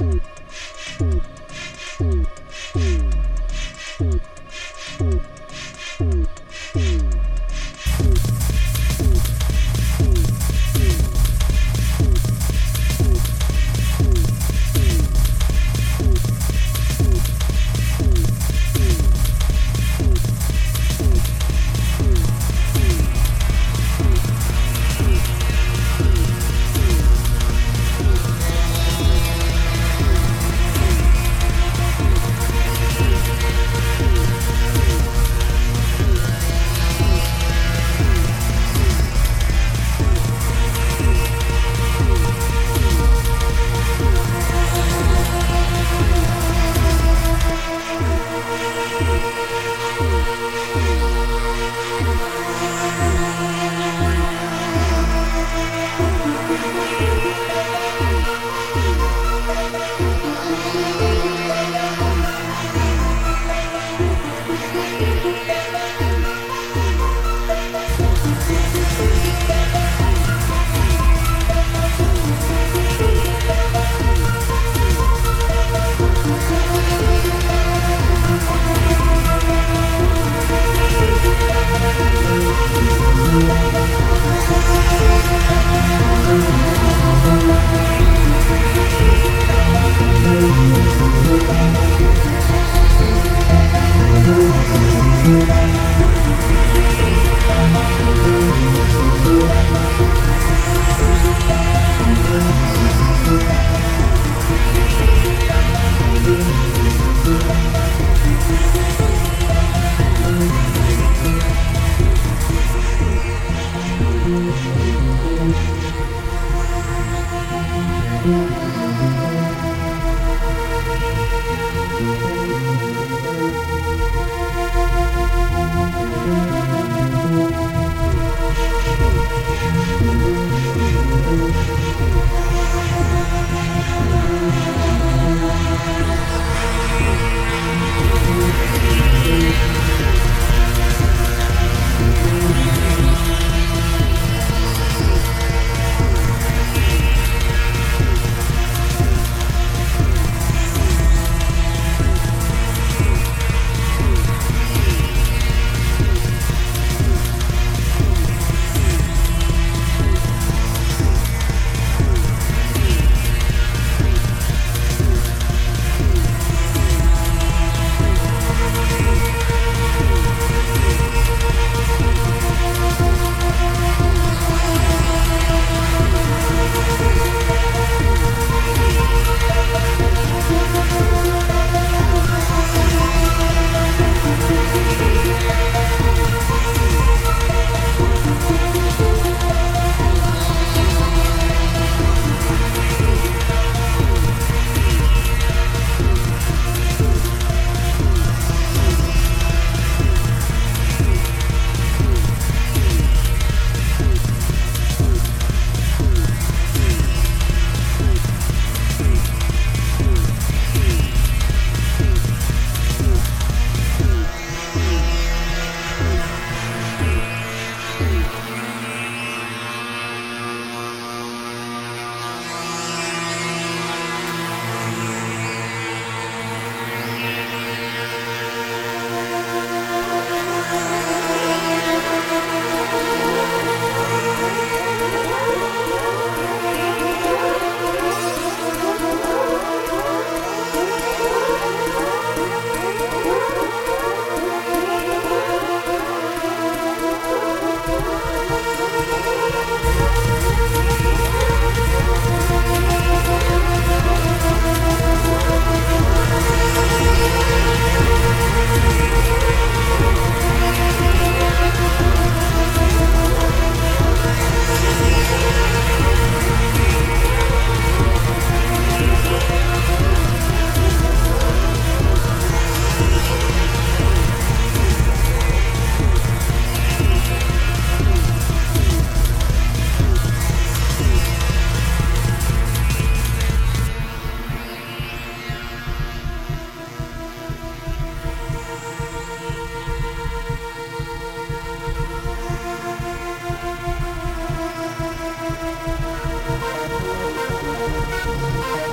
Thank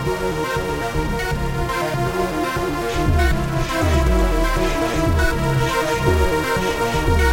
Thank you.